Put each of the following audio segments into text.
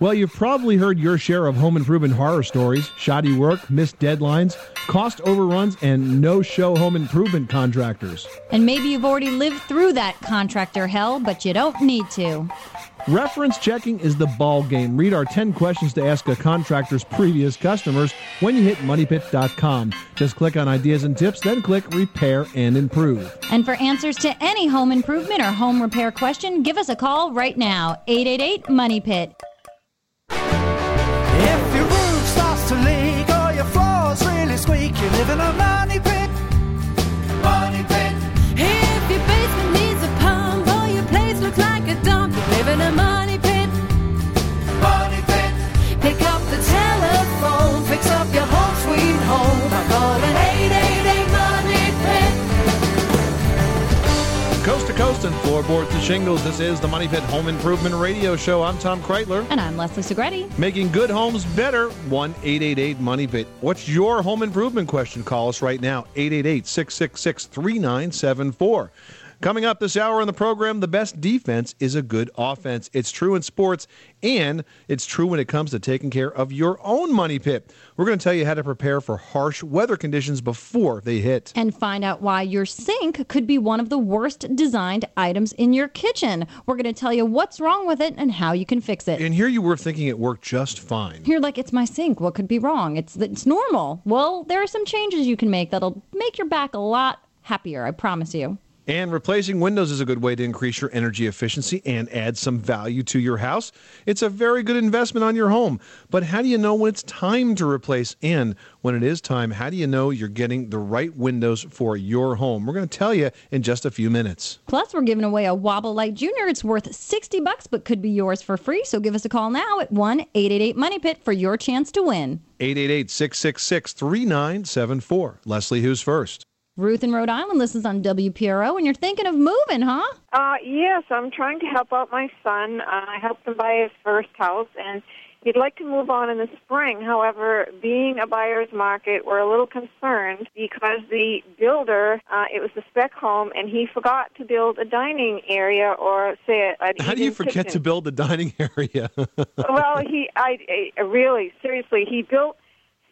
Well, you've probably heard your share of home improvement horror stories shoddy work, missed deadlines, cost overruns, and no show home improvement contractors. And maybe you've already lived through that contractor hell, but you don't need to. Reference checking is the ball game. Read our 10 questions to ask a contractor's previous customers when you hit moneypit.com. Just click on ideas and tips, then click repair and improve. And for answers to any home improvement or home repair question, give us a call right now 888 Money Pit. Coast and floorboards to shingles, this is the Money Pit Home Improvement Radio Show. I'm Tom Kraeutler. And I'm Leslie Segrete. Making good homes better. 1 888 Money Pit. What's your home improvement question? Call us right now. 888 666 3974. Coming up this hour on the program, the best defense is a good offense. It's true in sports, and it's true when it comes to taking care of your own money pit. We're going to tell you how to prepare for harsh weather conditions before they hit. And find out why your sink could be one of the worst designed items in your kitchen. We're going to tell you what's wrong with it and how you can fix it. And here you were thinking it worked just fine. You're like, it's my sink. What could be wrong? It's it's normal. Well, there are some changes you can make that'll make your back a lot happier. I promise you. And replacing windows is a good way to increase your energy efficiency and add some value to your house. It's a very good investment on your home. But how do you know when it's time to replace? And when it is time, how do you know you're getting the right windows for your home? We're going to tell you in just a few minutes. Plus, we're giving away a Wobble Light Junior. It's worth 60 bucks, but could be yours for free. So give us a call now at 1 888 Money Pit for your chance to win. 888 666 3974. Leslie, who's first? Ruth in Rhode Island listens on WPRO, and you're thinking of moving, huh? Uh, yes, I'm trying to help out my son. Uh, I helped him buy his first house, and he'd like to move on in the spring. However, being a buyer's market, we're a little concerned because the builder, uh, it was a spec home, and he forgot to build a dining area or say a, a How do you forget to build a dining area? well, he, I, I really, seriously, he built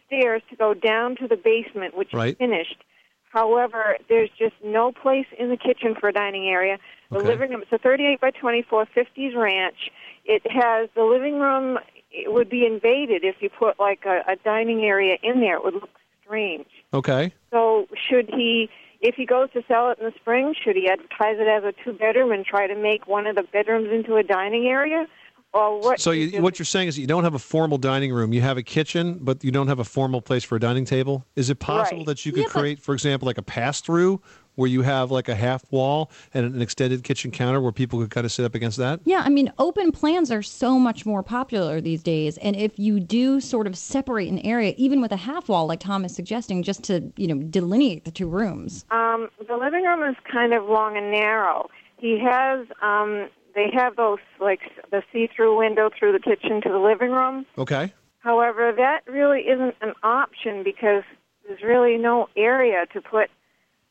stairs to go down to the basement, which Right. is finished. However, there's just no place in the kitchen for a dining area. The Okay. living room, it's a 38 by 24 50s ranch. It has the living room, it would be invaded if you put like a, a dining area in there. It would look strange. okay. So, should he, if he goes to sell it in the spring, should he advertise it as a two bedroom and try to make one of the bedrooms into a dining area? Or what? So you, what you're saying is that you don't have a formal dining room. You have a kitchen, but you don't have a formal place for a dining table. Is it possible Right. that you could Yeah, but- create, for example, like a pass-through where you have like a half wall and an extended kitchen counter where people could kind of sit up against that? Yeah, I mean, open plans are so much more popular these days. And if you do sort of separate an area, even with a half wall, like Tom is suggesting, just to, you know, delineate the two rooms. Um, the living room is kind of long and narrow. He has, um, they have those like the see-through window through the kitchen to the living room. Okay. However, that really isn't an option because there's really no area to put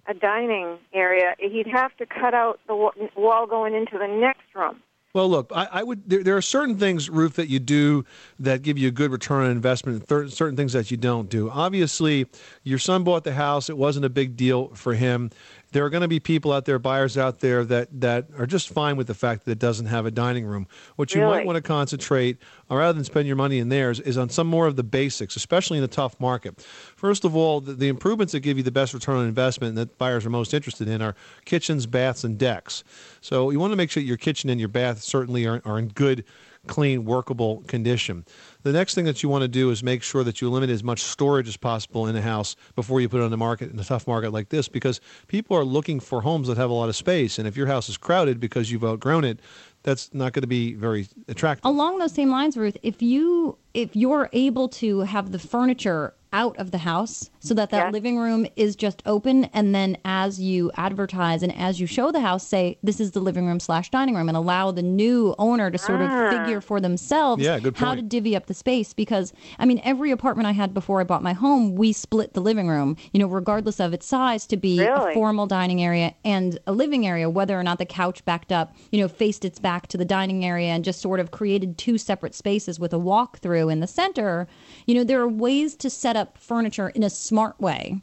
a dining area. He'd have to cut out the wall going into the next room. Well, look, I, I would. There, there are certain things, Ruth, that you do that give you a good return on investment, and certain things that you don't do. Obviously, your son bought the house; it wasn't a big deal for him. There are going to be people out there, buyers out there, that that are just fine with the fact that it doesn't have a dining room. What you might want to concentrate, uh, rather than spend your money in theirs, is on some more of the basics, especially in a tough market. First of all, the, the improvements that give you the best return on investment and that buyers are most interested in are kitchens, baths, and decks. So you want to make sure your kitchen and your bath certainly are, are in good clean, workable condition. The next thing that you want to do is make sure that you limit as much storage as possible in a house before you put it on the market in a tough market like this because people are looking for homes that have a lot of space. And if your house is crowded because you've outgrown it, that's not going to be very attractive. Along those same lines, Ruth, if you if you're able to have the furniture out of the house so that that Yeah. living room is just open and then as you advertise and as you show the house say this is the living room slash dining room and allow the new owner to sort of ah. figure for themselves Yeah, good how to divvy up the space because i mean every apartment i had before i bought my home we split the living room you know regardless of its size to be Really? a formal dining area and a living area whether or not the couch backed up you know faced its back to the dining area and just sort of created two separate spaces with a walk through in the center you know there are ways to set up furniture in a smart way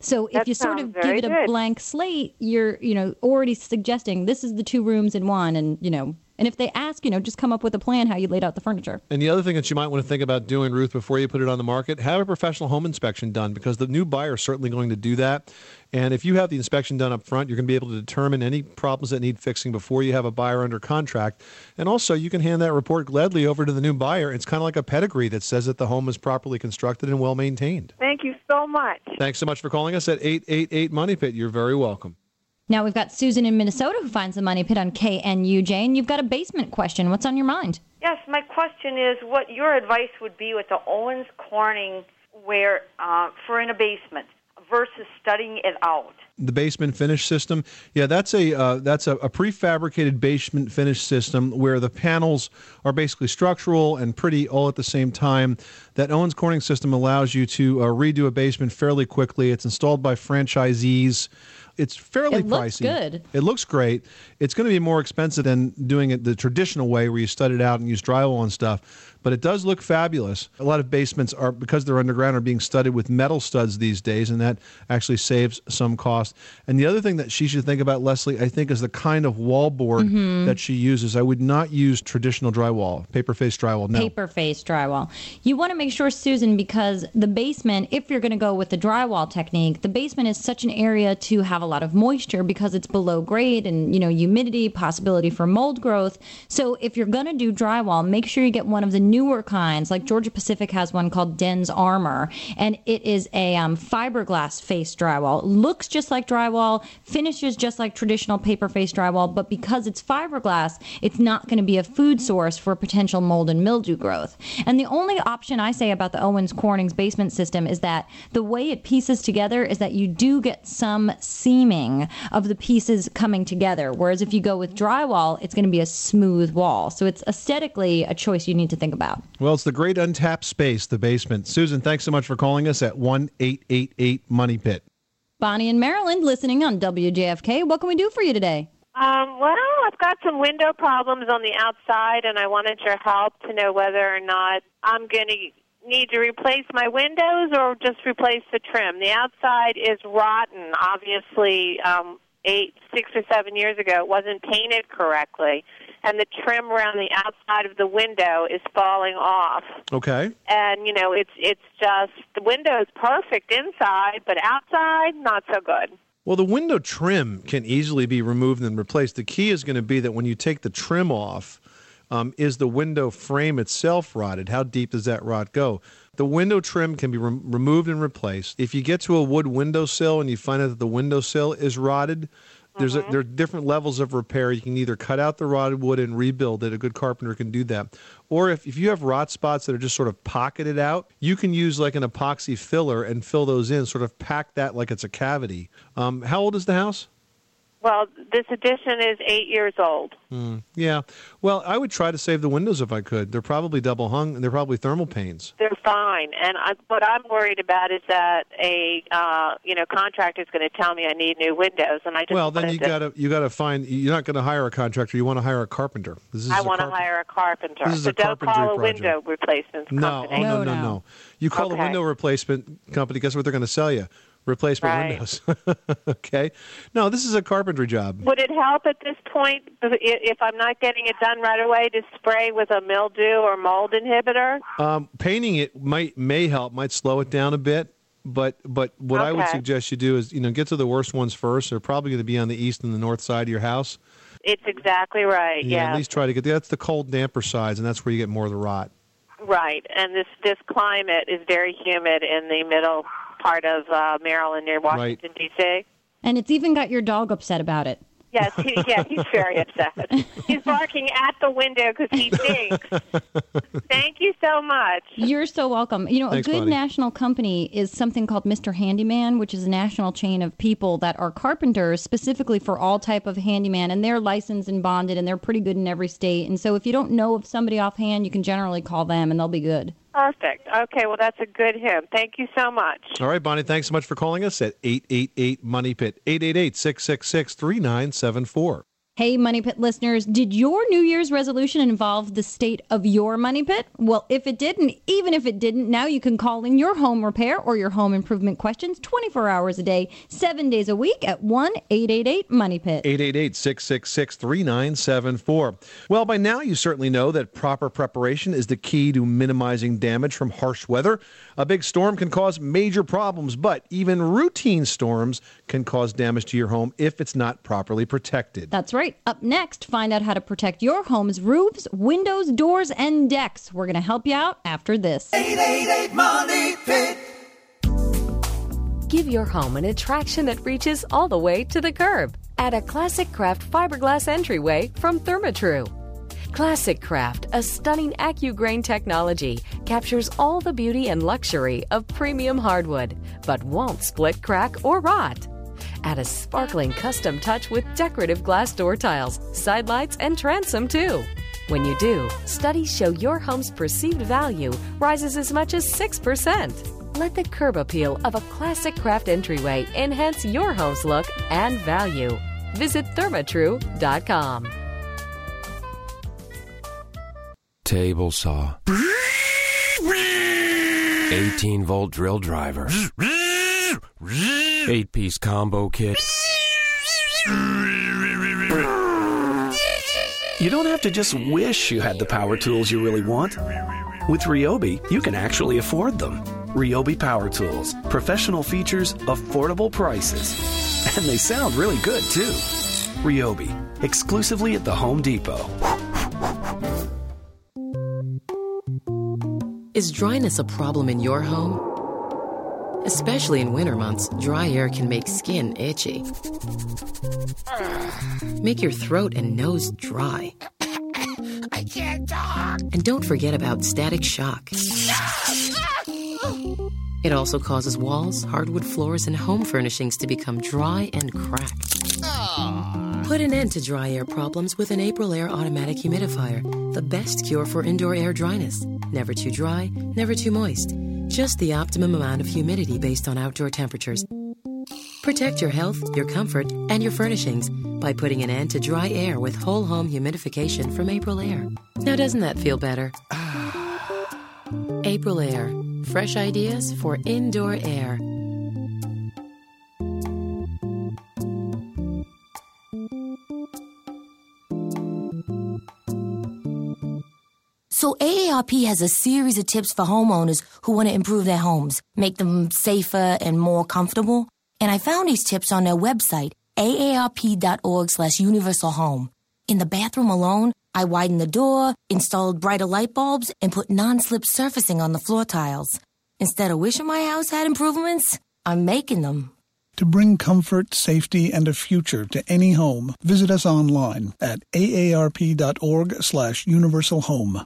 so if That you sort of give it a good. blank slate you're you know already suggesting this is the two rooms in one and you know and if they ask you know just come up with a plan how you laid out the furniture And the other thing that you might want to think about doing, Ruth, before you put it on the market, have a professional home inspection done because the new buyer is certainly going to do that. And if you have the inspection done up front, you're going to be able to determine any problems that need fixing before you have a buyer under contract. And also, you can hand that report gladly over to the new buyer. It's kind of like a pedigree that says that the home is properly constructed and well maintained. Thank you so much. Thanks so much for calling us at 888 Money Pit. You're very welcome. Now we've got Susan in Minnesota who finds the money pit on KNU. Jane, you've got a basement question. What's on your mind? Yes, my question is what your advice would be with the Owens Corning where uh, for in a basement versus studying it out. the basement finish system. Yeah, that's a uh, that's a, a prefabricated basement finish system where the panels are basically structural and pretty all at the same time. That Owens Corning system allows you to uh, redo a basement fairly quickly. It's installed by franchisees. It's fairly pricey. It looks pricey. good. It looks great. It's going to be more expensive than doing it the traditional way where you stud it out and use drywall and stuff. But it does look fabulous. A lot of basements are because they're underground are being studded with metal studs these days, and that actually saves some cost. And the other thing that she should think about, Leslie, I think, is the kind of wallboard Mm-hmm. that she uses. I would not use traditional drywall, paper face drywall. No. Paper face drywall. You want to make sure, Susan, because the basement, if you're going to go with the drywall technique, the basement is such an area to have a lot of moisture because it's below grade and, you know, humidity, possibility for mold growth. So if you're going to do drywall, make sure you get one of the newer kinds. Like Georgia Pacific has one called DensArmor, and it is a um, fiberglass face drywall. It Looks just like drywall, finishes just like traditional paper face drywall, but because it's fiberglass, it's not going to be a food source for potential mold and mildew growth. And the only option I say about the Owens Corning's basement system is that the way it pieces together is that you do get some seaming of the pieces coming together. Whereas if you go with drywall, it's going to be a smooth wall. So it's aesthetically a choice you need to think about. Well, it's the great untapped space, the basement. Susan, thanks so much for calling us at one eight eight eight Money Pit. Bonnie in Maryland listening on WJFK. What can we do for you today? Um, well, I've got some window problems on the outside, and I wanted your help to know whether or not I'm going to need to replace my windows or just replace the trim. The outside is rotten. Obviously, um, eight, six or seven years ago, it wasn't painted correctly, and the trim around the outside of the window is falling off. Okay. And you know, it's it's just the window is perfect inside, but outside not so good. Well, the window trim can easily be removed and replaced. The key is going to be that when you take the trim off, um, is the window frame itself rotted? How deep does that rot go? The window trim can be rem removed and replaced. If you get to a wood windowsill and you find out that the windowsill is rotted, there's a, there are different levels of repair. You can either cut out the rotted wood and rebuild it. A good carpenter can do that. Or if, if you have rot spots that are just sort of pocketed out, you can use like an epoxy filler and fill those in, sort of pack that like it's a cavity. Um, how old is the house? Well, this addition is eight years old. Yeah. Well, I would try to save the windows if I could. They're probably double hung and they're probably thermal panes. They're fine, and I, what I'm worried about is that a uh, you know contractor is going to tell me I need new windows, and I just Well, then wanted you to- gotta you gotta find. You're not going to hire a contractor. You want to hire a carpenter. This is I a want to carp- hire a carpenter. This is so a don't carpentry call a project. window replacement No, oh, no, no, No, no, no. You call the Okay. window replacement company. Guess what they're going to sell you? Replacement Right. windows. okay. No, this is a carpentry job. Would it help at this point if- I'm not getting it done right away to spray with a mildew or mold inhibitor? Um, painting it might may help, might slow it down a bit. But but what I would suggest you do is you know get to the worst ones first. They're probably going to be on the east and the north side of your house. It's exactly right. Yeah, Yeah, at least try to get that's the cold, damper sides, and that's where you get more of the rot. right. And this this climate is very humid in the middle part of uh, Maryland near Washington D.C. And it's even got your dog upset about it. Yes, he, yeah, he's very upset. He's barking at the window because he thinks. Thank you so much. You're so welcome. You know, Thanks, a good buddy. national company is something called Mr. Handyman, which is a national chain of people that are carpenters specifically for all type of handyman, and they're licensed and bonded, and they're pretty good in every state. And so, if you don't know of somebody offhand, you can generally call them, and they'll be good. Perfect. Okay, well, that's a good hint. Thank you so much. All right, Bonnie, thanks so much for calling us at 888 Money Pit, 888 666 3974. Hey, Money Pit listeners, did your New Year's resolution involve the state of your Money Pit? Well, if it didn't, even if it didn't, now you can call in your home repair or your home improvement questions 24 hours a day, seven days a week at 1 888 Money Pit. 888 666 3974. Well, by now you certainly know that proper preparation is the key to minimizing damage from harsh weather. A big storm can cause major problems, but even routine storms can cause damage to your home if it's not properly protected. That's right. Up next, find out how to protect your home's roofs, windows, doors, and decks. We're going to help you out after this. 888 Money Pit. Give your home an attraction that reaches all the way to the curb. Add a Classic Craft fiberglass entryway from Therma-Tru. Classic Craft, a stunning AccuGrain technology, captures all the beauty and luxury of premium hardwood, but won't split, crack, or rot. Add a sparkling custom touch with decorative glass door tiles, side lights, and transom too. When you do, studies show your home's perceived value rises as much as 6%. Let the curb appeal of a classic craft entryway enhance your home's look and value. Visit thermatru.com. Table saw. 18 volt drill driver. 8 piece combo kit. You don't have to just wish you had the power tools you really want. With Ryobi, you can actually afford them. Ryobi Power Tools. Professional features, affordable prices. And they sound really good, too. Ryobi. Exclusively at the Home Depot. Is dryness a problem in your home? Especially in winter months, dry air can make skin itchy. Make your throat and nose dry. I can't talk. And don't forget about static shock. It also causes walls, hardwood floors, and home furnishings to become dry and crack. Put an end to dry air problems with an Aprilaire automatic humidifier, the best cure for indoor air dryness. Never too dry, never too moist. Just the optimum amount of humidity based on outdoor temperatures. Protect your health, your comfort, and your furnishings by putting an end to dry air with whole home humidification from Aprilaire. Now, doesn't that feel better? Aprilaire. Fresh ideas for indoor air. So AARP has a series of tips for homeowners who want to improve their homes, make them safer and more comfortable. And I found these tips on their website, aarp.org slash universal home. In the bathroom alone, I widened the door, installed brighter light bulbs, and put non-slip surfacing on the floor tiles. Instead of wishing my house had improvements, I'm making them. To bring comfort, safety, and a future to any home, visit us online at aarp.org slash universal home.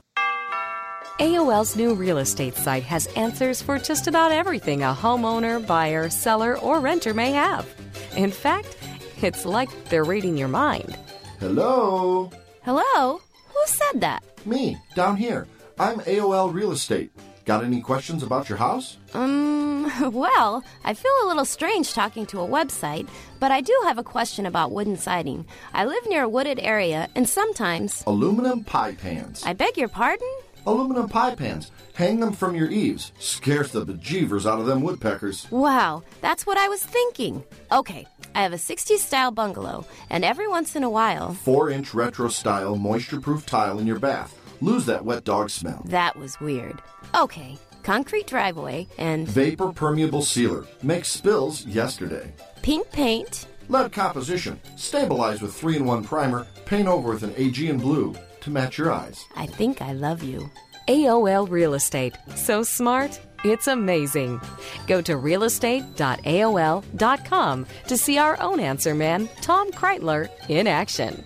AOL's new real estate site has answers for just about everything a homeowner, buyer, seller, or renter may have. In fact, it's like they're reading your mind. Hello? Hello? Who said that? Me, down here. I'm AOL Real Estate. Got any questions about your house? Um, well, I feel a little strange talking to a website, but I do have a question about wooden siding. I live near a wooded area, and sometimes. Aluminum pie pans. I beg your pardon? Aluminum pie pans. Hang them from your eaves. Scares the bejeevers out of them woodpeckers. Wow, that's what I was thinking. Okay, I have a 60s style bungalow, and every once in a while. Four inch retro style moisture proof tile in your bath. Lose that wet dog smell. That was weird. Okay, concrete driveway and. Vapor permeable sealer. Makes spills yesterday. Pink paint. Lead composition. Stabilize with 3 in 1 primer. Paint over with an Aegean blue to match your eyes. I think I love you. AOL Real Estate. So smart, it's amazing. Go to realestate.aol.com to see our own answer man, Tom Kraeutler, in action.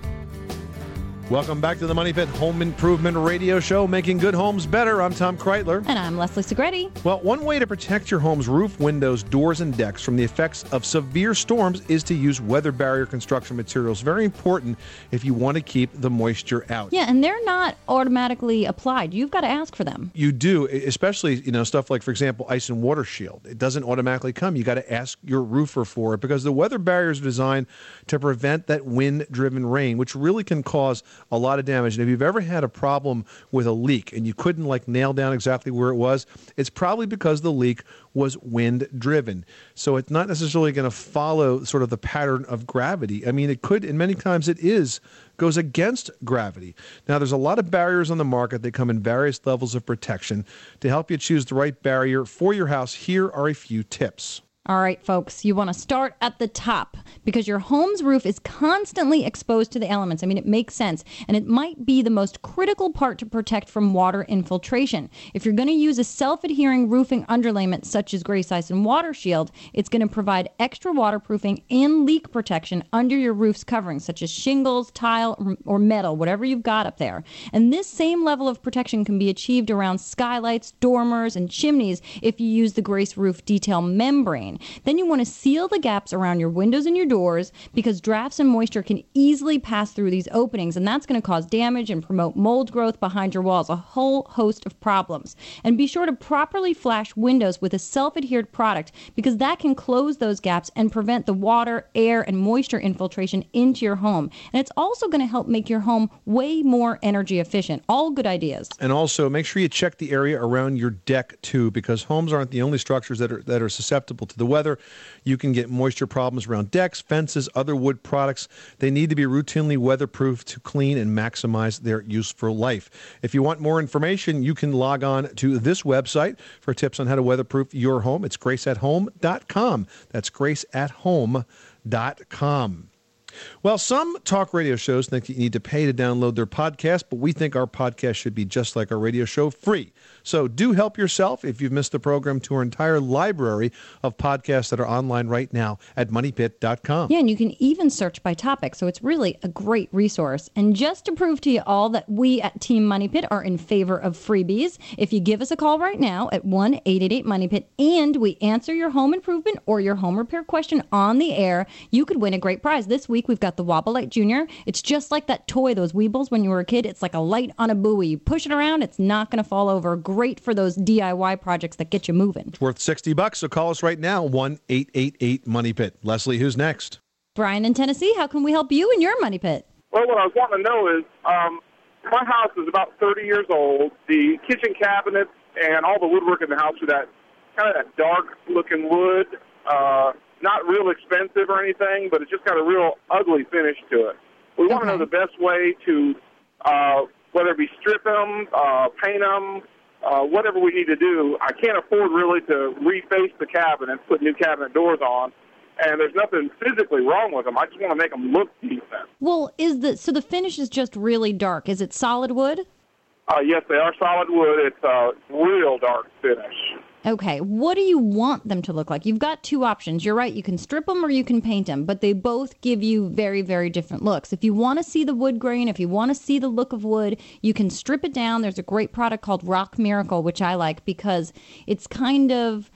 Welcome back to the Money Pit Home Improvement Radio Show, making good homes better. I'm Tom Kraeutler. And I'm Leslie Segrete. Well, one way to protect your home's roof, windows, doors, and decks from the effects of severe storms is to use weather barrier construction materials. Very important if you want to keep the moisture out. Yeah, and they're not automatically applied. You've got to ask for them. You do, especially you know stuff like, for example, ice and water shield. It doesn't automatically come. You got to ask your roofer for it because the weather barriers are designed to prevent that wind-driven rain, which really can cause a lot of damage. And if you've ever had a problem with a leak and you couldn't like nail down exactly where it was, it's probably because the leak was wind driven. So it's not necessarily going to follow sort of the pattern of gravity. I mean, it could, and many times it is, goes against gravity. Now, there's a lot of barriers on the market. They come in various levels of protection. To help you choose the right barrier for your house, here are a few tips. All right, folks, you want to start at the top because your home's roof is constantly exposed to the elements. I mean, it makes sense. And it might be the most critical part to protect from water infiltration. If you're going to use a self adhering roofing underlayment such as Grace Ice and Water Shield, it's going to provide extra waterproofing and leak protection under your roof's covering, such as shingles, tile, or metal, whatever you've got up there. And this same level of protection can be achieved around skylights, dormers, and chimneys if you use the Grace Roof Detail membrane. Then you want to seal the gaps around your windows and your doors because drafts and moisture can easily pass through these openings, and that's going to cause damage and promote mold growth behind your walls, a whole host of problems. And be sure to properly flash windows with a self adhered product because that can close those gaps and prevent the water, air, and moisture infiltration into your home. And it's also going to help make your home way more energy efficient. All good ideas. And also make sure you check the area around your deck too, because homes aren't the only structures that are that are susceptible to the weather. You can get moisture problems around decks, fences, other wood products. They need to be routinely weatherproof to clean and maximize their useful life. If you want more information, you can log on to this website for tips on how to weatherproof your home. It's graceathome.com. That's graceathome.com. Well, some talk radio shows think you need to pay to download their podcast, but we think our podcast should be just like our radio show, free. So do help yourself if you've missed the program to our entire library of podcasts that are online right now at moneypit.com. Yeah, and you can even search by topic, so it's really a great resource. And just to prove to you all that we at Team Money Pit are in favor of freebies, if you give us a call right now at 1 888 Money Pit and we answer your home improvement or your home repair question on the air, you could win a great prize. This week we've got the Wobble Light Junior. It's just like that toy, those Weebles when you were a kid. It's like a light on a buoy. You push it around, it's not going to fall over. Great for those DIY projects that get you moving. It's worth 60 bucks, so call us right now, 1 888 Money Pit. Leslie, who's next? Brian in Tennessee, how can we help you in your money pit? Well, what I was wanting to know is, um, my house is about 30 years old. The kitchen cabinets and all the woodwork in the house are that kind of that dark-looking wood. Uh, not real expensive or anything, but it's just got a real ugly finish to it. We want to know the best way to, uh, whether it be strip them, uh, paint them, uh, whatever we need to do. I can't afford really to reface the cabinets, put new cabinet doors on, and there's nothing physically wrong with them. I just want to make them look decent. Well, is the so the finish is just really dark. Is it solid wood? Uh, yes, they are solid wood. It's a real dark finish. Okay, what do you want them to look like? You've got two options. You're right, you can strip them or you can paint them, but they both give you very, very different looks. If you want to see the wood grain, if you want to see the look of wood, you can strip it down. There's a great product called Rock Miracle, which I like because it's kind of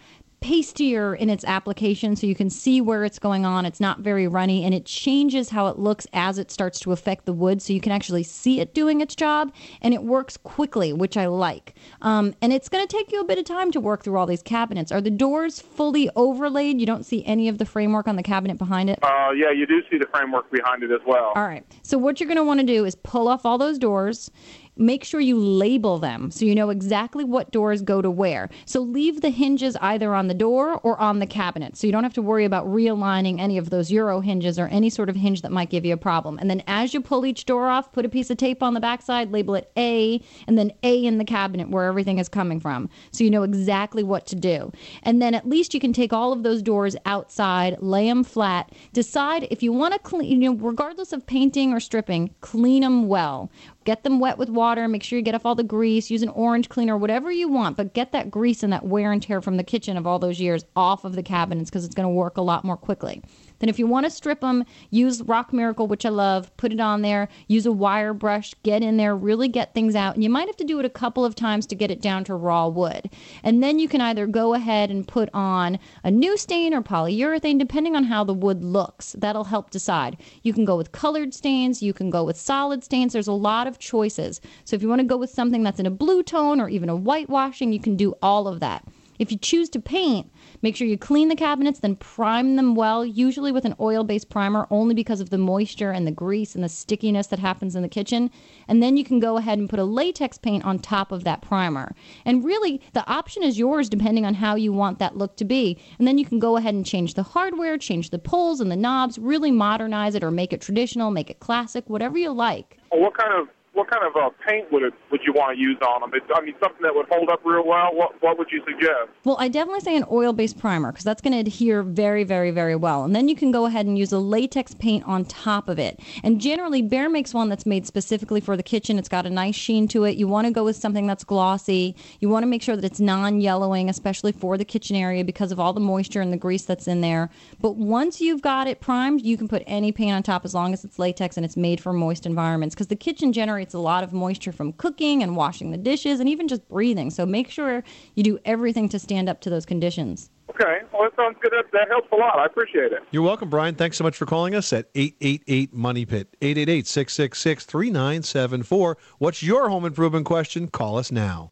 pastier in its application so you can see where it's going on. It's not very runny and it changes how it looks as it starts to affect the wood so you can actually see it doing its job and it works quickly, which I like. Um, and it's going to take you a bit of time to work through all these cabinets. Are the doors fully overlaid? You don't see any of the framework on the cabinet behind it? Uh, yeah, you do see the framework behind it as well. All right. So what you're going to want to do is pull off all those doors. Make sure you label them so you know exactly what doors go to where. So leave the hinges either on the door or on the cabinet. So you don't have to worry about realigning any of those Euro hinges or any sort of hinge that might give you a problem. And then as you pull each door off, put a piece of tape on the backside, label it A, and then A in the cabinet where everything is coming from. So you know exactly what to do. And then at least you can take all of those doors outside, lay them flat, decide if you want to clean, you know, regardless of painting or stripping, clean them well. Get them wet with water. Make sure you get off all the grease. Use an orange cleaner, whatever you want, but get that grease and that wear and tear from the kitchen of all those years off of the cabinets because it's going to work a lot more quickly. Then, if you want to strip them, use Rock Miracle, which I love. Put it on there. Use a wire brush. Get in there. Really get things out. And you might have to do it a couple of times to get it down to raw wood. And then you can either go ahead and put on a new stain or polyurethane, depending on how the wood looks. That'll help decide. You can go with colored stains. You can go with solid stains. There's a lot of choices. So if you want to go with something that's in a blue tone or even a whitewashing, you can do all of that. If you choose to paint, make sure you clean the cabinets, then prime them well, usually with an oil based primer, only because of the moisture and the grease and the stickiness that happens in the kitchen. And then you can go ahead and put a latex paint on top of that primer. And really, the option is yours depending on how you want that look to be. And then you can go ahead and change the hardware, change the pulls and the knobs, really modernize it or make it traditional, make it classic, whatever you like. What kind of what kind of uh, paint would it would you want to use on them? It, I mean, something that would hold up real well. What what would you suggest? Well, I definitely say an oil based primer because that's going to adhere very, very, very well. And then you can go ahead and use a latex paint on top of it. And generally, Behr makes one that's made specifically for the kitchen. It's got a nice sheen to it. You want to go with something that's glossy. You want to make sure that it's non yellowing, especially for the kitchen area because of all the moisture and the grease that's in there. But once you've got it primed, you can put any paint on top as long as it's latex and it's made for moist environments because the kitchen generates a lot of moisture from cooking and washing the dishes and even just breathing. So make sure you do everything to stand up to those conditions. Okay, well that sounds good. That, that helps a lot. I appreciate it. You're welcome, Brian. Thanks so much for calling us at 888 Money Pit. 888 666 3974. What's your home improvement question? Call us now.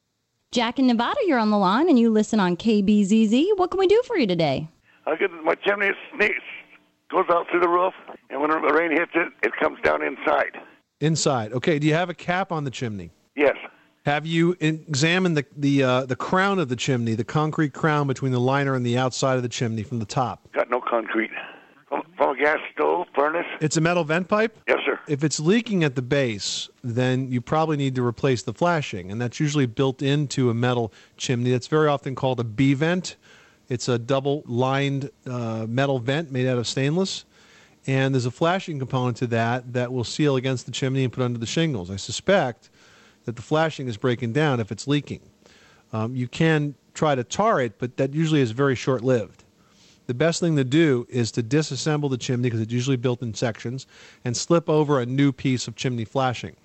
Jack in Nevada, you're on the line and you listen on KBZZ. What can we do for you today? I get my chimney sneaks, goes out through the roof, and when the rain hits it, it comes down inside. Inside. Okay, do you have a cap on the chimney? Yes. Have you examined the the uh, the crown of the chimney, the concrete crown between the liner and the outside of the chimney from the top? Got no concrete. From, a gas stove, furnace. It's a metal vent pipe? Yes, sir. If it's leaking at the base, then you probably need to replace the flashing, and that's usually built into a metal chimney. That's very often called a B vent. It's a double lined uh, metal vent made out of stainless. And there's a flashing component to that that will seal against the chimney and put under the shingles. I suspect that the flashing is breaking down if it's leaking. Um, you can try to tar it, but that usually is very short lived. The best thing to do is to disassemble the chimney because it's usually built in sections and slip over a new piece of chimney flashing.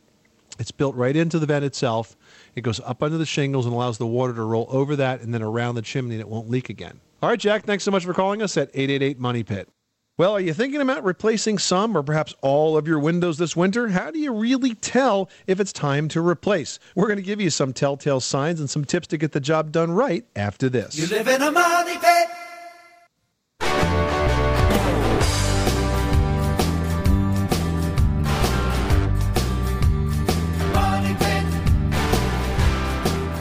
It's built right into the vent itself. It goes up under the shingles and allows the water to roll over that and then around the chimney and it won't leak again. All right, Jack, thanks so much for calling us at 888 Money Pit. Well, are you thinking about replacing some or perhaps all of your windows this winter? How do you really tell if it's time to replace? We're going to give you some telltale signs and some tips to get the job done right after this. You live in a money pit.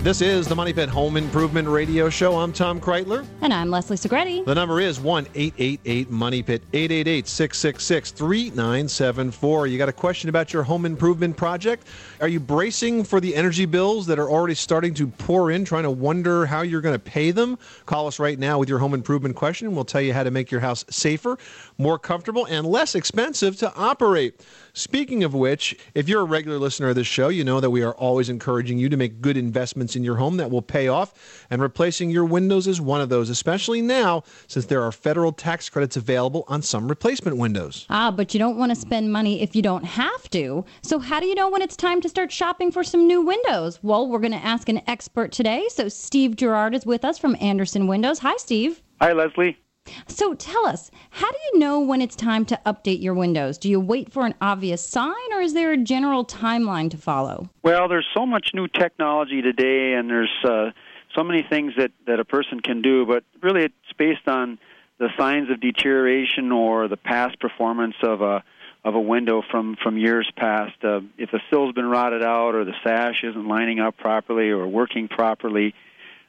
This is the Money Pit Home Improvement Radio Show. I'm Tom Kraeutler. And I'm Leslie Segrete. The number is 1 888 Money Pit, 888 666 3974. You got a question about your home improvement project? Are you bracing for the energy bills that are already starting to pour in, trying to wonder how you're going to pay them? Call us right now with your home improvement question. We'll tell you how to make your house safer, more comfortable, and less expensive to operate. Speaking of which, if you're a regular listener of this show, you know that we are always encouraging you to make good investments in your home that will pay off, and replacing your windows is one of those, especially now since there are federal tax credits available on some replacement windows. Ah, but you don't want to spend money if you don't have to. So, how do you know when it's time to start shopping for some new windows? Well, we're going to ask an expert today. So, Steve Gerard is with us from Andersen Windows. Hi, Steve. Hi, Leslie. So tell us, how do you know when it's time to update your windows? Do you wait for an obvious sign or is there a general timeline to follow? Well, there's so much new technology today, and there's uh, so many things that, that a person can do, but really it's based on the signs of deterioration or the past performance of a of a window from from years past. Uh, if the sill's been rotted out, or the sash isn't lining up properly, or working properly,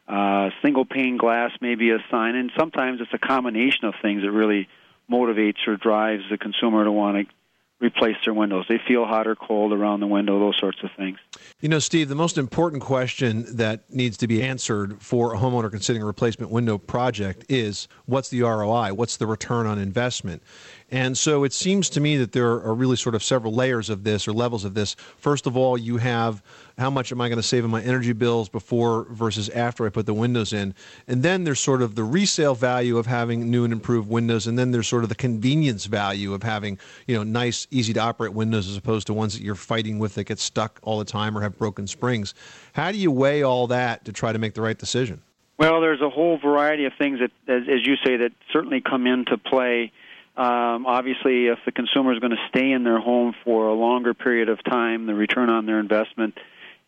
uh, single pane glass may be a sign, and sometimes it's a combination of things that really motivates or drives the consumer to want to replace their windows. They feel hot or cold around the window, those sorts of things. You know, Steve, the most important question that needs to be answered for a homeowner considering a replacement window project is what's the ROI? What's the return on investment? And so it seems to me that there are really sort of several layers of this or levels of this. First of all, you have how much am I going to save on my energy bills before versus after I put the windows in? And then there's sort of the resale value of having new and improved windows. And then there's sort of the convenience value of having, you know, nice, easy to operate windows as opposed to ones that you're fighting with that get stuck all the time or have broken springs. How do you weigh all that to try to make the right decision? Well, there's a whole variety of things that, as, as you say, that certainly come into play. Um, obviously, if the consumer is going to stay in their home for a longer period of time, the return on their investment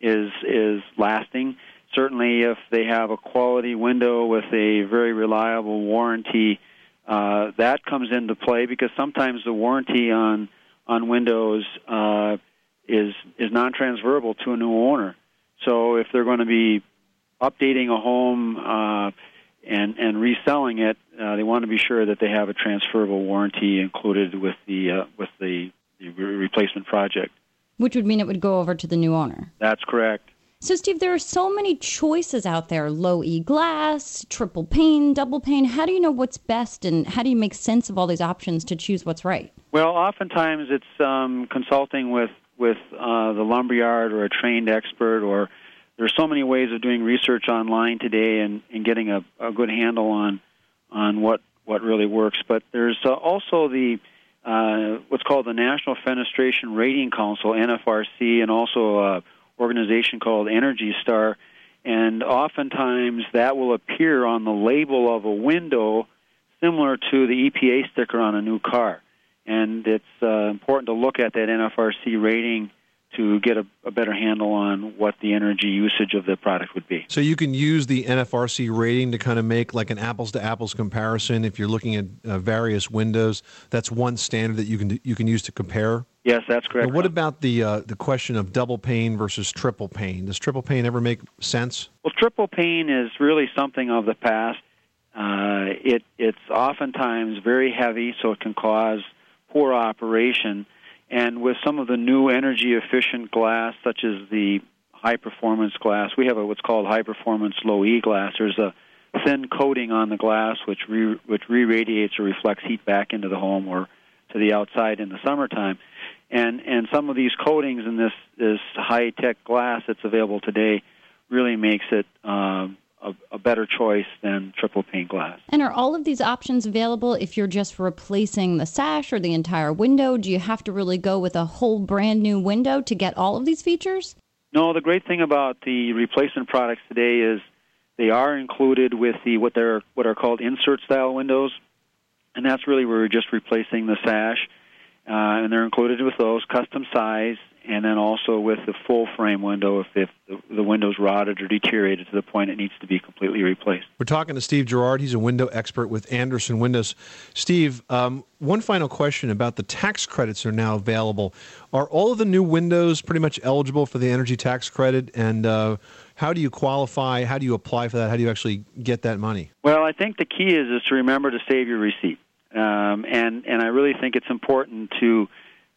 is is lasting. Certainly, if they have a quality window with a very reliable warranty, uh, that comes into play because sometimes the warranty on on windows uh, is is non-transferable to a new owner. So if they're going to be updating a home uh, and and reselling it, uh, they want to be sure that they have a transferable warranty included with the uh, with the, the replacement project. Which would mean it would go over to the new owner. That's correct. So, Steve, there are so many choices out there low E glass, triple pane, double pane. How do you know what's best and how do you make sense of all these options to choose what's right? Well, oftentimes it's um, consulting with, with uh, the lumberyard or a trained expert, or there's so many ways of doing research online today and, and getting a, a good handle on, on what, what really works. But there's uh, also the uh, what's called the National Fenestration Rating Council, NFRC, and also a organization called Energy Star. And oftentimes that will appear on the label of a window similar to the EPA sticker on a new car. And it's uh, important to look at that NFRC rating to get a, a, better handle on what the energy usage of the product would be. So you can use the NFRC rating to kind of make like an apples to apples comparison if you're looking at uh, various windows. That's one standard that you can you can use to compare. Yes, that's correct. Now, what about the uh, the question of double pane versus triple pane? Does triple pane ever make sense? Well, triple pane is really something of the past. Uh, it it's oftentimes very heavy, so it can cause poor operation and with some of the new energy efficient glass, such as the high performance glass, we have a, what's called high performance low E glass. There's a thin coating on the glass which re, which re-radiates or reflects heat back into the home or to the outside in the summertime. And and some of these coatings in this this high tech glass that's available today really makes it um, a, a, better choice than triple pane glass. And are all of these options available if you're just replacing the sash or the entire window? Do you have to really go with a whole brand new window to get all of these features? No, the great thing about the replacement products today is they are included with the what they're what are called insert style windows, and that's really where we're just replacing the sash. uh, and they're included with those custom size, and then also with the full frame window if, if the, the window's rotted or deteriorated to the point it needs to be completely replaced. We're talking to Steve Gerard. He's a window expert with Andersen Windows. Steve, um, one final question about the tax credits that are now available. Are all of the new windows pretty much eligible for the energy tax credit? And uh, how do you qualify? How do you apply for that? How do you actually get that money? Well, I think the key is is to remember to save your receipt, um, and and I really think it's important to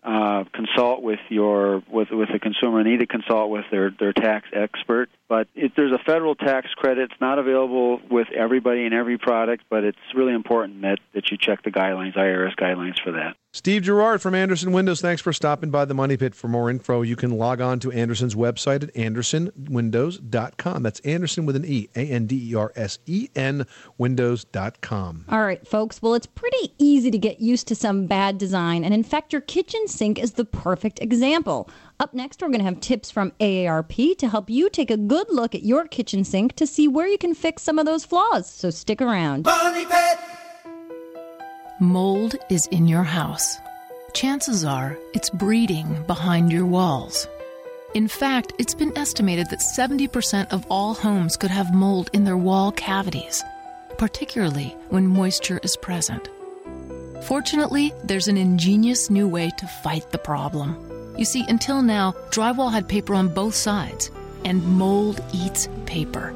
uh, consult with your with with the consumer and either consult with their their tax expert. But if there's a federal tax credit, it's not available with everybody and every product, but it's really important that that you check the guidelines, IRS guidelines for that. Steve Gerard from Andersen Windows, thanks for stopping by the Money Pit. For more info, you can log on to Andersen's website at andersenwindows.com. That's Andersen with an E, A N D E R S E N, windows.com. All right, folks. Well, it's pretty easy to get used to some bad design, and in fact, your kitchen sink is the perfect example. Up next, we're going to have tips from AARP to help you take a good look at your kitchen sink to see where you can fix some of those flaws. So stick around. Money Pit. Mold is in your house. Chances are it's breeding behind your walls. In fact, it's been estimated that 70% of all homes could have mold in their wall cavities, particularly when moisture is present. Fortunately, there's an ingenious new way to fight the problem. You see, until now, drywall had paper on both sides, and mold eats paper,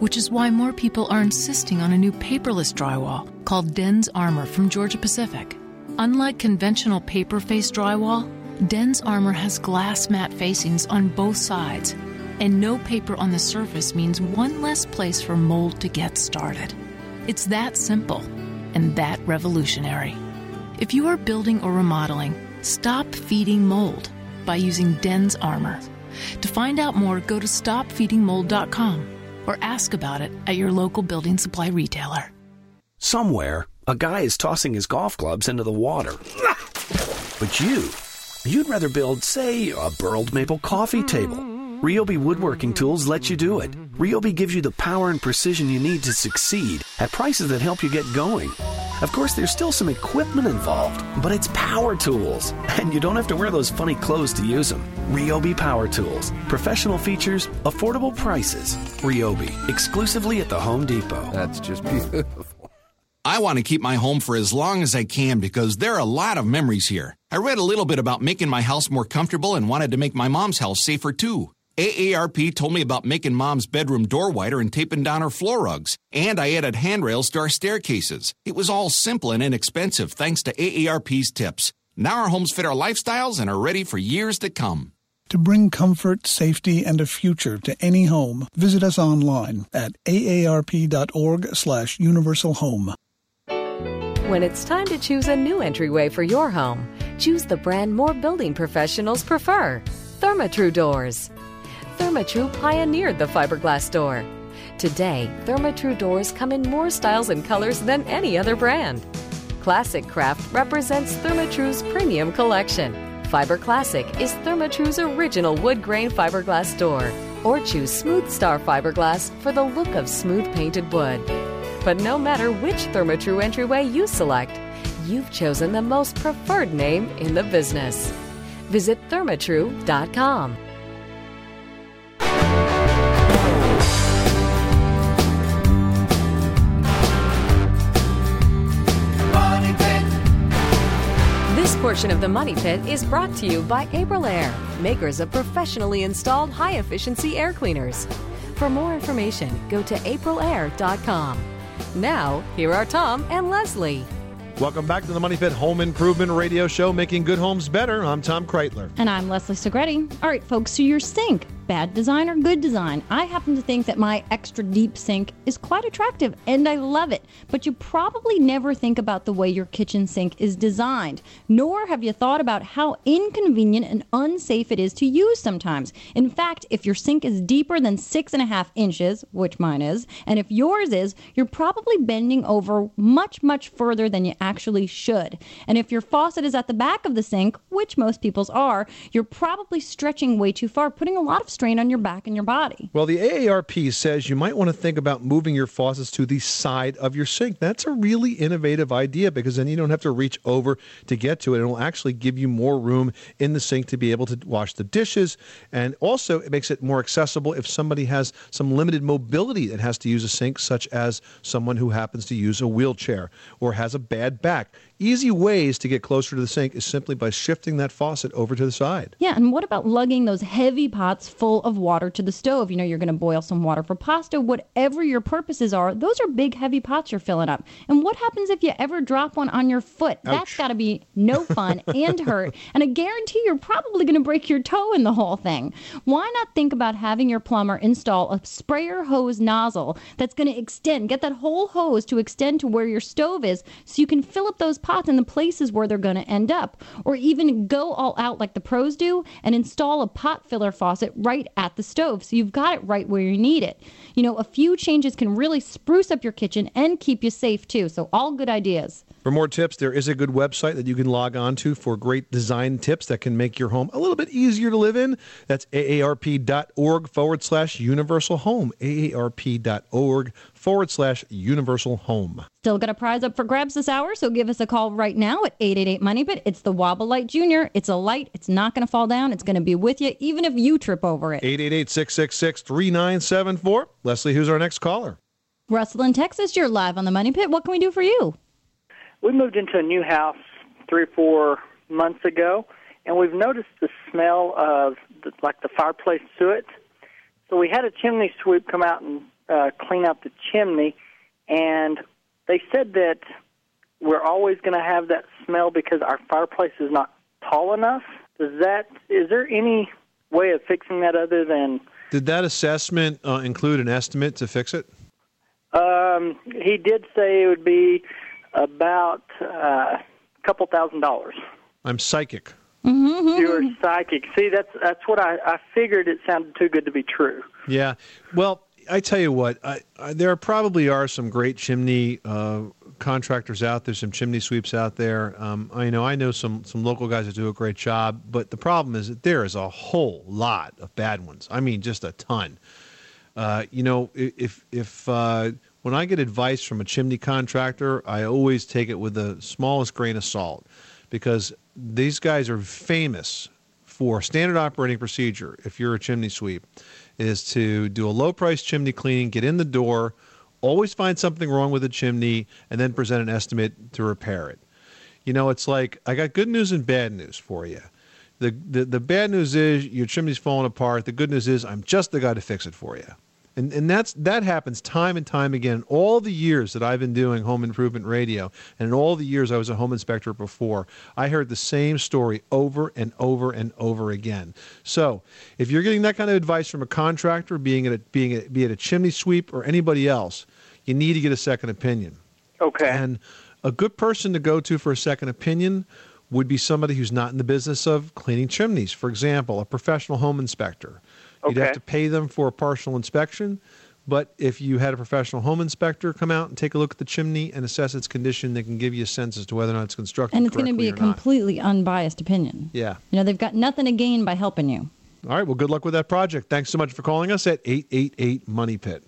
which is why more people are insisting on a new paperless drywall called DensArmor from Georgia Pacific. Unlike conventional paper faced drywall, DensArmor has glass mat facings on both sides, and no paper on the surface means one less place for mold to get started. It's that simple and that revolutionary. If you are building or remodeling, stop feeding mold by using DensArmor. To find out more, go to stopfeedingmold.com or ask about it at your local building supply retailer. Somewhere, a guy is tossing his golf clubs into the water. But you, you'd rather build, say, a burled maple coffee table. Ryobi Woodworking Tools lets you do it. Ryobi gives you the power and precision you need to succeed at prices that help you get going. Of course, there's still some equipment involved, but it's power tools, and you don't have to wear those funny clothes to use them. Ryobi Power Tools. Professional features, affordable prices. Ryobi, exclusively at the Home Depot. That's just beautiful. I want to keep my home for as long as I can because there are a lot of memories here. I read a little bit about making my house more comfortable and wanted to make my mom's house safer too. AARP told me about making mom's bedroom door wider and taping down her floor rugs. And I added handrails to our staircases. It was all simple and inexpensive thanks to AARP's tips. Now our homes fit our lifestyles and are ready for years to come. To bring comfort, safety, and a future to any home, visit us online at aarp.org slash universal home. When it's time to choose a new entryway for your home, choose the brand more building professionals prefer Therma-Tru Doors. Therma-Tru pioneered the fiberglass door. Today, Therma-Tru doors come in more styles and colors than any other brand. Classic Craft represents Therma-Tru's premium collection. Fiber Classic is Therma-Tru's original wood grain fiberglass door. Or choose Smooth Star fiberglass for the look of smooth painted wood. But no matter which Therma-Tru entryway you select, you've chosen the most preferred name in the business. Visit thermatru.com. This portion of the Money Pit is brought to you by Aprilaire, makers of professionally installed high efficiency air cleaners. For more information, go to aprilaire.com. Now, here are Tom and Leslie. Welcome back to the Money Pit Home Improvement Radio Show, making good homes better. I'm Tom Kraeutler. And I'm Leslie Segrete. All right, folks, so your sink, bad design or good design? I happen to think that my extra deep sink is quite attractive and I love it. But you probably never think about the way your kitchen sink is designed, nor have you thought about how inconvenient and unsafe it is to use sometimes. In fact, if your sink is deeper than six and a half inches, which mine is, and if yours is, you're probably bending over much, much further than you actually should. And if your faucet is at the back of the sink, which most people's are, you're probably stretching way too far, putting a lot of strain on your back and your body. Well, the AARP says you might want to think about moving your faucets to the side of your sink. That's a really innovative idea because then you don't have to reach over to get to it. It'll actually give you more room in the sink to be able to wash the dishes. And also, it makes it more accessible if somebody has some limited mobility that has to use a sink, such as someone who happens to use a wheelchair or has a bad back. Easy ways to get closer to the sink is simply by shifting that faucet over to the side. Yeah, and what about lugging those heavy pots full of water to the stove? You know, you're going to boil some water for pasta, whatever your purposes are. Those are big, heavy pots you're filling up. And what happens if you ever drop one on your foot? That's got to be no fun and hurt. And I guarantee you're probably going to break your toe in the whole thing. Why not think about having your plumber install a sprayer hose nozzle that's going to extend, get that whole hose to extend to where your stove is so you can fill up those pots in the places where they're going to end up. Or even go all out like the pros do and install a pot filler faucet right at the stove so you've got it right where you need it. You know, a few changes can really spruce up your kitchen and keep you safe too. So, all good ideas. For more tips, there is a good website that you can log on to for great design tips that can make your home a little bit easier to live in. That's aarp.org forward slash universal home. aarp.org forward slash universal home. Still got a prize up for grabs this hour, so give us a call right now at 888 Money Pit. It's the Wobble Light Junior. It's a light, it's not going to fall down, it's going to be with you even if you trip over it. 888 666 3974. Leslie, who's our next caller? Russell in Texas, you're live on the Money Pit. What can we do for you? We moved into a new house three or four months ago, and we've noticed the smell of the, like the fireplace suet. So we had a chimney sweep come out and uh, clean out the chimney, and they said that we're always going to have that smell because our fireplace is not tall enough. Does that is there any way of fixing that other than? Did that assessment uh, include an estimate to fix it? Um, he did say it would be about uh, a couple thousand dollars. I'm psychic. Mm-hmm. You're psychic. See, that's that's what I, I figured. It sounded too good to be true. Yeah. Well, I tell you what, I, I, there probably are some great chimney uh, contractors out there, some chimney sweeps out there. Um, I know I know some some local guys that do a great job, but the problem is that there is a whole lot of bad ones. I mean, just a ton. Uh, you know, if if uh, when I get advice from a chimney contractor, I always take it with the smallest grain of salt because these guys are famous for standard operating procedure. If you're a chimney sweep, is to do a low price chimney cleaning, get in the door, always find something wrong with the chimney, and then present an estimate to repair it. You know, it's like I got good news and bad news for you. The, the, the bad news is your chimney's falling apart. The good news is I'm just the guy to fix it for you. And, and that's that happens time and time again. All the years that I've been doing home improvement radio, and in all the years I was a home inspector before, I heard the same story over and over and over again. So, if you're getting that kind of advice from a contractor, being it a, being a, be it a chimney sweep or anybody else, you need to get a second opinion. Okay. And a good person to go to for a second opinion would be somebody who's not in the business of cleaning chimneys. For example, a professional home inspector. You'd Okay. have to pay them for a partial inspection. But if you had a professional home inspector come out and take a look at the chimney and assess its condition, they can give you a sense as to whether or not it's constructed And it's going to be a or not. completely unbiased opinion. Yeah. You know, they've got nothing to gain by helping you. All right. Well, good luck with that project. Thanks so much for calling us at 888 Money Pit.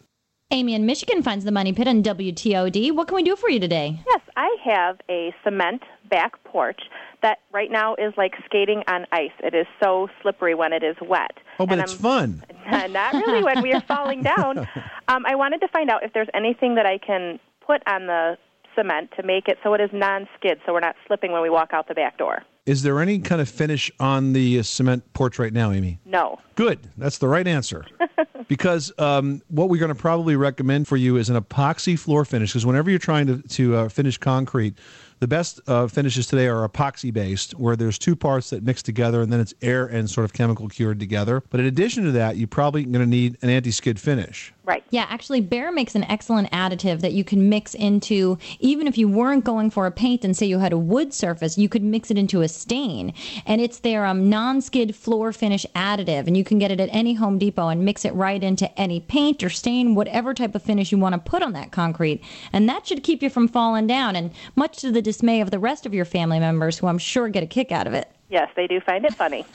Amy in Michigan finds the Money Pit on WTOD. What can we do for you today? Yes, I have a cement back porch that right now is like skating on ice. It is so slippery when it is wet. Oh, but And it's I'm- fun. Not really when we are falling down. Um, I wanted to find out if there's anything that I can put on the cement to make it so it is non-skid, so we're not slipping when we walk out the back door. Is there any kind of finish on the uh, cement porch right now, Amy? No. Good. That's the right answer. because um, what we're going to probably recommend for you is an epoxy floor finish. Because whenever you're trying to, to uh, finish concrete, the best uh, finishes today are epoxy based, where there's two parts that mix together and then it's air and sort of chemical cured together. But in addition to that, you're probably going to need an anti skid finish. Right. Yeah, actually, Behr makes an excellent additive that you can mix into, even if you weren't going for a paint and say you had a wood surface, you could mix it into a stain. And it's their um, non skid floor finish additive. And you can get it at any Home Depot and mix it right into any paint or stain, whatever type of finish you want to put on that concrete. And that should keep you from falling down. And much to the dismay of the rest of your family members, who I'm sure get a kick out of it. Yes, they do find it funny.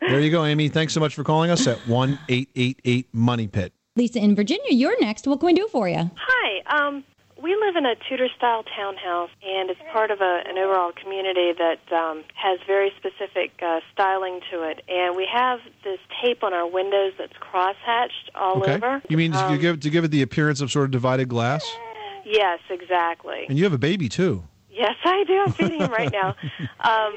There you go, Amy. Thanks so much for calling us at one eight eight eight Money Pit. Lisa in Virginia, you're next. What can we do for you? Hi. Um, we live in a Tudor style townhouse, and it's part of a, an overall community that um, has very specific uh, styling to it. And we have this tape on our windows that's cross-hatched all okay. over. You mean to Um, give to give it the appearance of sort of divided glass? Yes, exactly. And you have a baby too. Yes, I do. I'm feeding him right now. Um,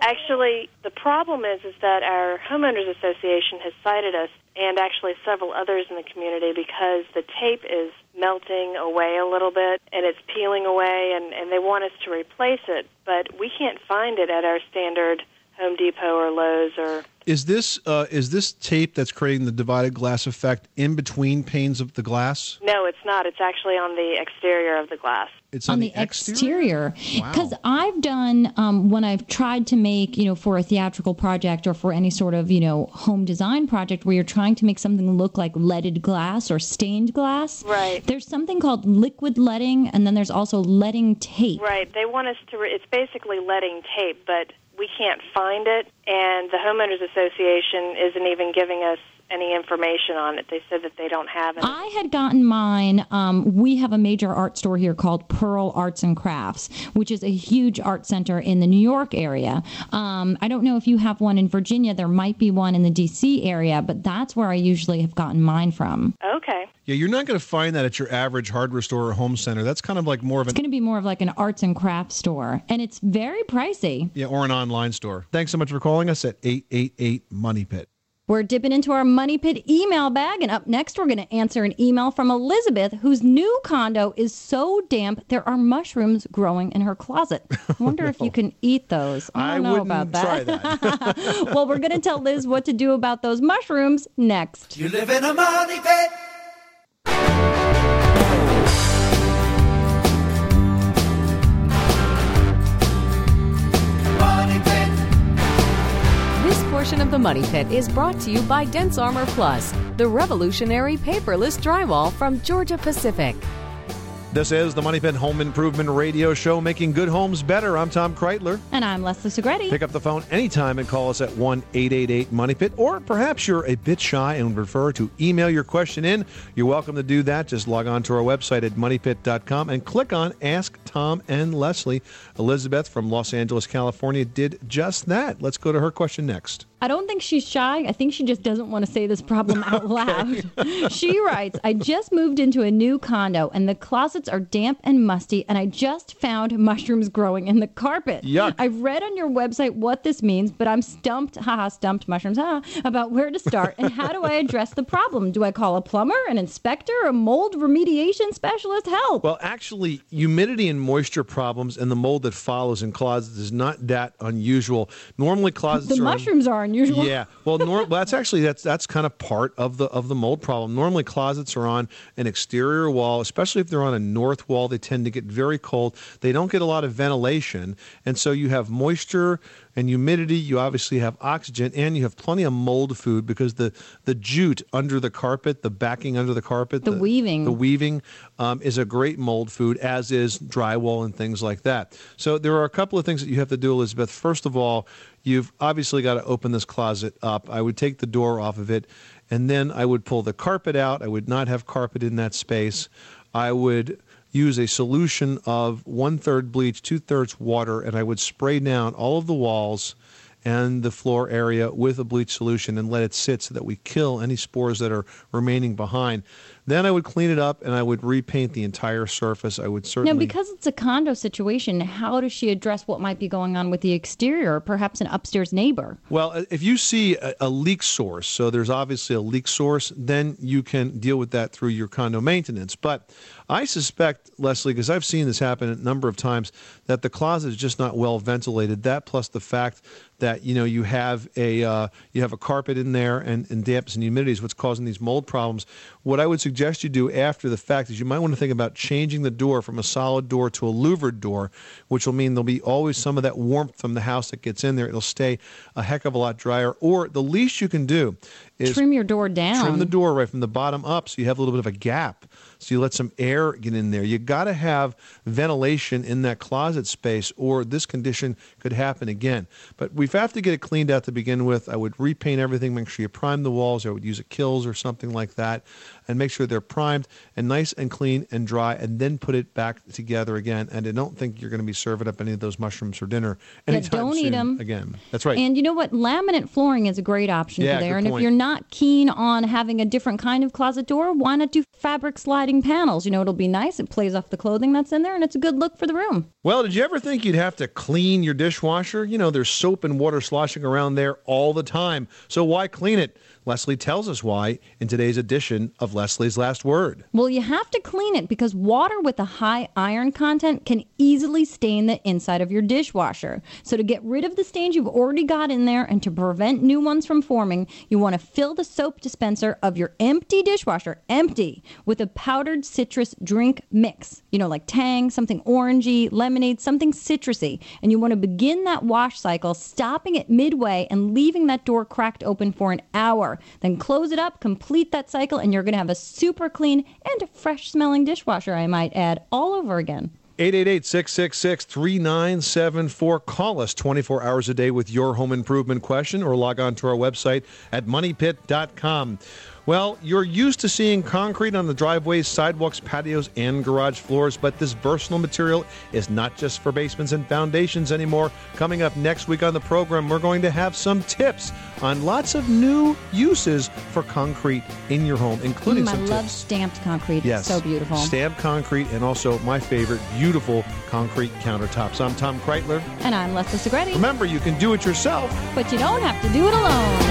actually, the problem is is that our homeowners association has cited us, and actually several others in the community, because the tape is melting away a little bit and it's peeling away, and, and they want us to replace it, but we can't find it at our standard Home Depot or Lowe's or Is this uh, is this tape that's creating the divided glass effect in between panes of the glass? no, it's not. It's actually on the exterior of the glass. It's on, the, exterior. Because I've done um, when I've tried to make, you know, for a theatrical project or for any sort of, you know, home design project where you're trying to make something look like leaded glass or stained glass. Right. There's something called liquid leading, and then there's also leading tape. Right. They want us to. Re- it's basically letting tape, but we can't find it, and the homeowners association isn't even giving us any information on it. They said that they don't have it. I had gotten mine. Um, we have a major art store here called Pearl Arts and Crafts, which is a huge art center in the New York area. Um, I don't know if you have one in Virginia. There might be one in the D.C. area, but that's where I usually have gotten mine from. Okay. Yeah, you're not going to find that at your average hardware store or home center. That's kind of like more of It's going to be more of like an arts and crafts store, and it's very pricey. yeah, or an online store. Thanks so much for calling us at 888 Money Pit. We're dipping into our Money Pit email bag, and up next, we're going to answer an email from Elizabeth, whose new condo is so damp there are mushrooms growing in her closet. I wonder if you can eat those. I don't know wouldn't about try that. well, we're going to tell Liz what to do about those mushrooms next. You live in a money pit. Portion of the Money Pit is brought to you by DensArmor Plus, the revolutionary paperless drywall from Georgia Pacific. This is the Money Pit Home Improvement Radio Show, making good homes better. I'm Tom Kraeutler. And I'm Leslie Segrete. Pick up the phone anytime and call us at 1 888 Money Pit. Or perhaps you're a bit shy and would prefer to email your question in. You're welcome to do that. Just log on to our website at moneypit.com and click on Ask Tom and Leslie. Elizabeth from Los Angeles, California did just that. Let's go to her question next. I don't think she's shy. I think she just doesn't want to say this problem out loud. she writes, I just moved into a new condo and the closets are damp and musty, and I just found mushrooms growing in the carpet. Yuck. I've read on your website what this means, but I'm stumped, haha, stumped mushrooms, haha, about where to start and how do I address the problem? Do I call a plumber, an inspector, a mold remediation specialist? Help. Well, actually, humidity and moisture problems and the mold that follows in closets is not that unusual. Normally, closets the are mushrooms are unusual. Yeah, well, nor- that's actually that's that's kind of part of the of the mold problem. Normally, closets are on an exterior wall, especially if they're on a north wall. They tend to get very cold. They don't get a lot of ventilation, and so you have moisture and humidity. You obviously have oxygen, and you have plenty of mold food because the the jute under the carpet, the backing under the carpet, The weaving. the weaving um, is a great mold food, as is drywall and things like that. So there are a couple of things that you have to do, Elizabeth. First of all, you've obviously got to open this closet up. I would take the door off of it, and then I would pull the carpet out. I would not have carpet in that space. I would use a solution of one third bleach, two thirds water, and I would spray down all of the walls and the floor area with a bleach solution and let it sit so that we kill any spores that are remaining behind. Then I would clean it up and I would repaint the entire surface. I would certainly Now, because it's a condo situation, how does she address what might be going on with the exterior, or perhaps an upstairs neighbor? Well, uh, if you see a, a leak source, so there's obviously a leak source, then you can deal with that through your condo maintenance. But I suspect, Leslie, because I've seen this happen a number of times, that the closet is just not well ventilated. That plus the fact that you know you have a uh, you have a carpet in there and, and dampness and humidity is what's causing these mold problems. What I would suggest you do after the fact is you might want to think about changing the door from a solid door to a louvered door, which will mean there'll be always some of that warmth from the house that gets in there. It'll stay a heck of a lot drier. Or the least you can do is Trim your door down. Trim the door right from the bottom up so you have a little bit of a gap. So you let some air get in there. You got to have ventilation in that closet space or this condition could happen again. But we have have to get it cleaned out to begin with. I would repaint everything, make sure you prime the walls. I would use a Kilz or something like that and make sure they're primed and nice and clean and dry and then put it back together again. And I don't think you're going to be serving up any of those mushrooms for dinner Yeah, don't eat them. again. That's right. And you know what? Laminate flooring is a great option Yeah, for there. And if you're not keen on having a different kind of closet door, why not do fabric sliding panels? You know, it'll be nice. It plays off the clothing that's in there, and it's a good look for the room. Well, did you ever think you'd have to clean your dishwasher? You know, there's soap and water sloshing around there all the time. So why clean it? Leslie tells us why in today's edition of Leslie's Last Word. Well, you have to clean it because water with a high iron content can easily stain the inside of your dishwasher. So, to get rid of the stains you've already got in there and to prevent new ones from forming, you want to fill the soap dispenser of your empty dishwasher, empty, with a powdered citrus drink mix. You know, like Tang, something orangey, lemonade, something citrusy. And you want to begin that wash cycle, stopping it midway and leaving that door cracked open for an hour. Then close it up, complete that cycle, and you're going to have a super clean and fresh smelling dishwasher, I might add, all over again. 888-666-3974. Call us 24 hours a day with your home improvement question or log on to our website at moneypit.com. Well, you're used to seeing concrete on the driveways, sidewalks, patios, and garage floors, but this versatile material is not just for basements and foundations anymore. Coming up next week on the program, we're going to have some tips on lots of new uses for concrete in your home, including Mm, I some love tips. stamped concrete. Yes. It's so beautiful. Stamped concrete and also my favorite, beautiful concrete countertops. I'm Tom Kraeutler. and I'm Leslie Segrete. Remember, you can do it yourself. But you don't have to do it alone.